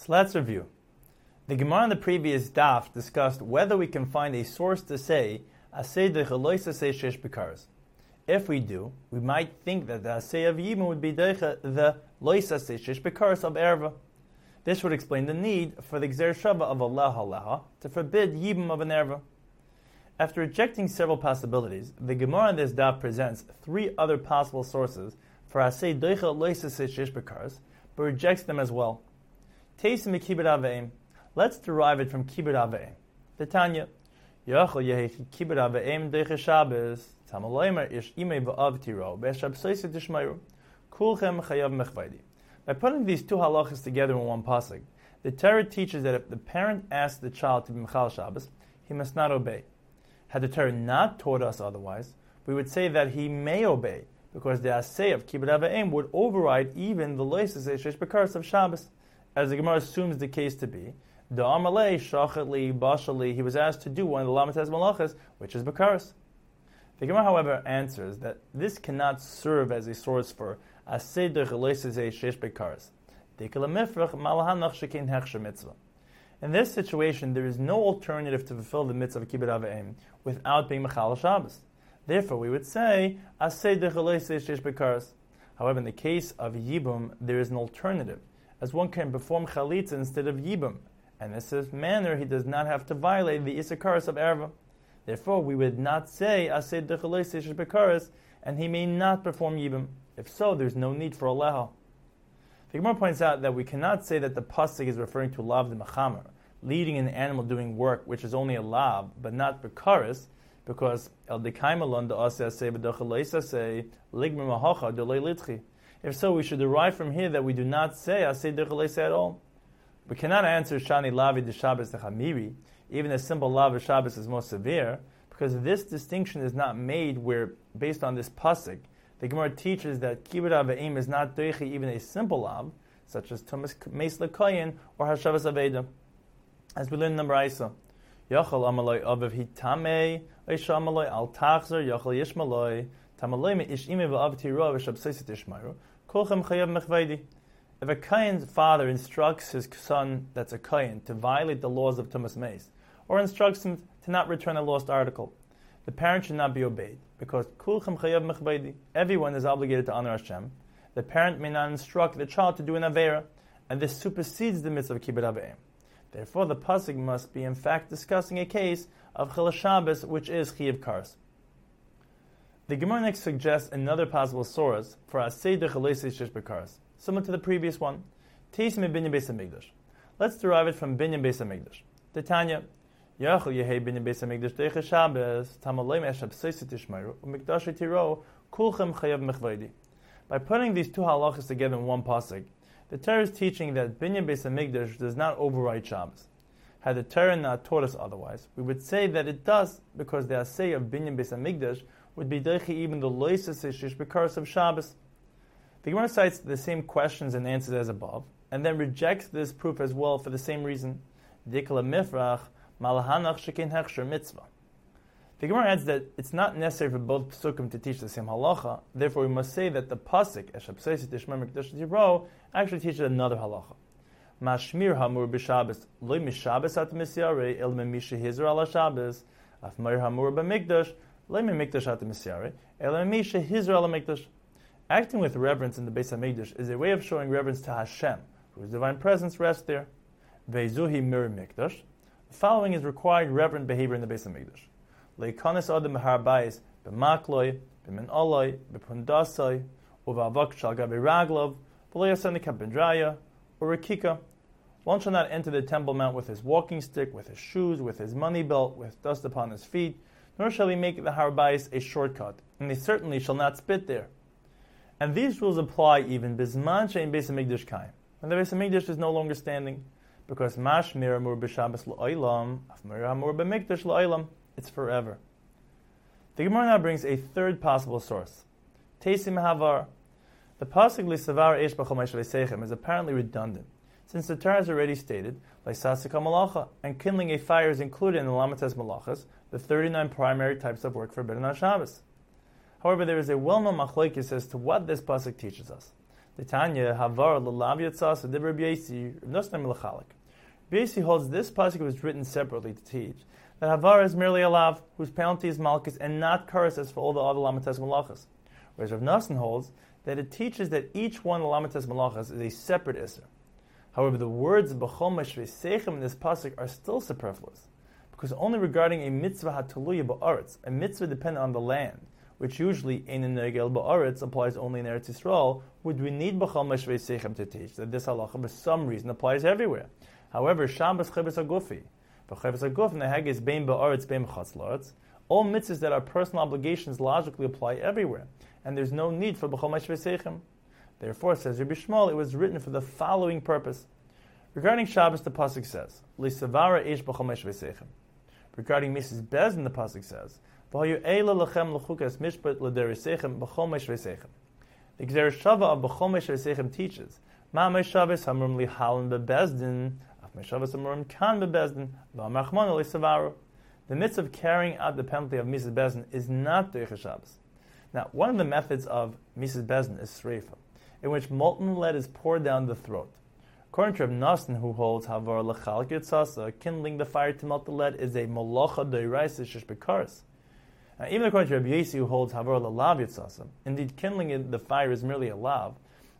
So let's review. The Gemara in the previous daf discussed whether we can find a source to say shesh. If we do, we might think that the Asay of Yibum would be the loisa say shesh bekaras of Erva. This would explain the need for the Gzer Shava of aleha aleha to forbid Yibum of an Erva. After rejecting several possibilities, the Gemara in this daf presents three other possible sources for Asay Deicha Loisa Shesh Bekaras, but rejects them as well. Teisim Kibud Aveim. Let's derive it from Kibud Aveim. The Tanya. Yachol Yehi Kibud Aveim Deicha Shabbos. Tamaloimer Ish Ime V'av Tiro. Be'eshab Soisa Tishmayru. Kulchem Chayav Mechvaydi. By putting these two halachas together in one pasuk, the Torah teaches that if the parent asks the child to be Mechal Shabbos, he must not obey. Had the Torah not taught us otherwise, we would say that he may obey, because the assay of kibbut avayim would override even the loises shesh of Shabbos, as the Gemara assumes the case to be. The amalei shachatli bashali, he was asked to do one of the lamates malachas, which is bekaras. The Gemara, however, answers that this cannot serve as a source for loises shesh bekaras. In this situation, there is no alternative to fulfill the mitzvah of kibbut avayim without being mechal Shabbos. Therefore, we would say, the Gheleise Sheshbekaras. However, in the case of Yibum, there is an alternative, as one can perform Chalitza instead of Yibum. And in this manner, he does not have to violate the Isakaris of Erva. Therefore, we would not say, and he may not perform Yibum. If so, there's no need for aleha. The Gemara points out that we cannot say that the pasuk is referring to lav the machamer, leading an animal doing work which is only a lav, but not bekaris, because el dekaimalon the ase say ligma mahacha litchi. If so, we should derive from here that we do not say asay dechalesa at all. We cannot answer shani lavi de Shabbos dechamiri. Even a simple Lavi Shabbos is more severe because this distinction is not made where, based on this pasuk, the Gemara teaches that kibbut avayim is not doichi even a simple lav, such as tumas meis lekoyin or hashavas aveda, as we learn in number Isa. Yachal amaloi aviv hitame, Oisha amaloi al tachzer, yachal yishmaloi, kolchem chayav mechvaydi. If a Kayan's father instructs his son, that's a Kayan, to violate the laws of Tumas Mace, or instructs him to not return a lost article, the parent should not be obeyed, because kulchem chayav mechvaydi. Everyone is obligated to honor Hashem. The parent may not instruct the child to do an avera, and this supersedes the mitzvah of kibbut avayim. Therefore, the pasuk must be in fact discussing a case of Chil Shabbos, which is Chiyav Kars. The Gemara next suggests another possible source for Asay de Shish similar to the previous one, Teisim Binyan Beis Hamikdash. Let's derive it from Binyan Beis Hamikdash. The Tanya, Yachol Yehei Binyan Beis Hamikdash Deicha Shabbos, Tamaloim Eshab Seisit Ishmayru, Umikdash Tiro, Kulchem Chayav Mechvaydi. By putting these two halachas together in one pasuk, the Torah is teaching that Binyan Beis Hamikdash does not override Shabbos. Had the Torah not taught us otherwise, we would say that it does, because the assay of Binyan Beis Hamikdash would be deichi even the loises ishish because of Shabbos. The Gemara cites the same questions and answers as above, and then rejects this proof as well for the same reason. Dikla mifrach malahanach shekin hechsher mitzvah. The Gemara adds that it's not necessary for both psukim to teach the same halacha. Therefore, we must say that the pasuk eshab actually teaches another halacha. Mashmir hamur b'Shabbos loy mishabbos at misyare el memisha hizr ala Shabbos af meir hamur b'mikdash loy memikdash at misyare el memisha hizr ala mikdash. Acting with reverence in the Beis Hamikdash is a way of showing reverence to Hashem, whose divine presence rests there. Ve'zuhi mir mikdash. The following is required reverent behavior in the Beis Hamikdash leikanis adam harbayis b'makloi, b'menoloi, b'pundasoi, uvavok shal gabi raglov, v'leyasenik bendraya, or rakika. One shall not enter the temple mount with his walking stick, with his shoes, with his money belt, with dust upon his feet, nor shall he make the harbayis a shortcut, and he certainly shall not spit there. And these rules apply even bisman shein beis hamikdash kaim, when the beis hamikdash is no longer standing, because mash miramur b'shabbos la'olam, af miramur it's forever. The Gemara now brings a third possible source. Teisim Havar. The pasuk Lisavar Eish B'chol is apparently redundant, since the Torah has already stated Malacha, and kindling a fire is included in the Lamates Malachas, the 39 primary types of work forbidden on Shabbos. However, there is a well-known machlokes as to what this pasuk teaches us. The Tanya Havar Lalav Yatzas Adibra Biesi Nosnem holds this pasuk was written separately to teach that Havar is merely a lav whose penalty is malchus and not as for all the other lamates malachas. Whereas Rav Nassan holds that it teaches that each one of the lamates malachas is a separate iser. However, the words b'chol sechem in this pasuk are still superfluous because only regarding a mitzvah hataluya ba'aretz, a mitzvah dependent on the land, which usually in negel ba'aretz applies only in Eretz Yisrael, would we need b'chol sechem to teach that this halacha for some reason applies everywhere. However, Shabbos cheves agufi, v'cheves aguf hag is bein ba'aretz bein chatzlaretz, all mitzvahs that are personal obligations logically apply everywhere, and there's no need for b'chol sechem. Therefore, says Rabbi Shmuel, it was written for the following purpose. Regarding Shabbos, the pasuk says, "Lisavara ish b'chol meshvei sechem." Regarding Misas Beis Din, the pasuk says, the Gzer Shava of B'chol Meshavesechem teaches, Ma Meshaves Hamrum Lihalan Bebezdin, Af Meshaves Hamrum Kan Bebezdin, V'amachmon Savaru. The mitzvah of carrying out the penalty of Misas Beis Din is not Deicha Shabbos. Now, one of the methods of Misas Beis Din is Sreifa, in which molten lead is poured down the throat. According to Nassan, who holds Havar Lechal Yitzasa, kindling the fire to melt the lead is a Molocha Deiraisa Shish Bekaris. Now, even according to Rabbi Yesi, who holds Havar Lalav Yitzasa, indeed kindling the fire is merely a lav,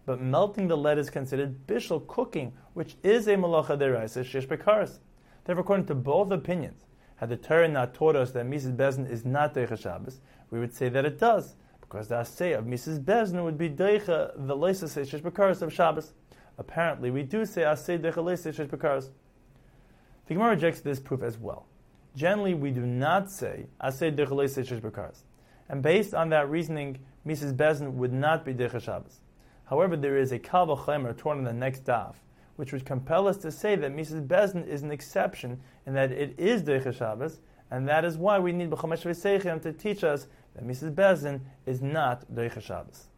but melting the lead is considered bishul cooking, which is a Molocha Deiraisa Shish Bekaris. Therefore, according to both opinions, had the Torah not taught us that Misas Beis Din is not Deicha Shabbos, we would say that it does, because the assay of Misas Beis Din would be Deicha, the Leisa Shish Bekaris of Shabbos apparently we do say asay dechalesish bekaras. The Gemara rejects this proof as well. Generally, we do not say asay dechalesish bekaras, and based on that reasoning, Misas Beis Din would not be decha Shabbos. However, there is a kal v'chemer torn in the next daf, which would compel us to say that Misas Beis Din is an exception and that it is decha Shabbos, and that is why we need b'chomesh v'seichem to teach us that Misas Beis Din is not decha Shabbos.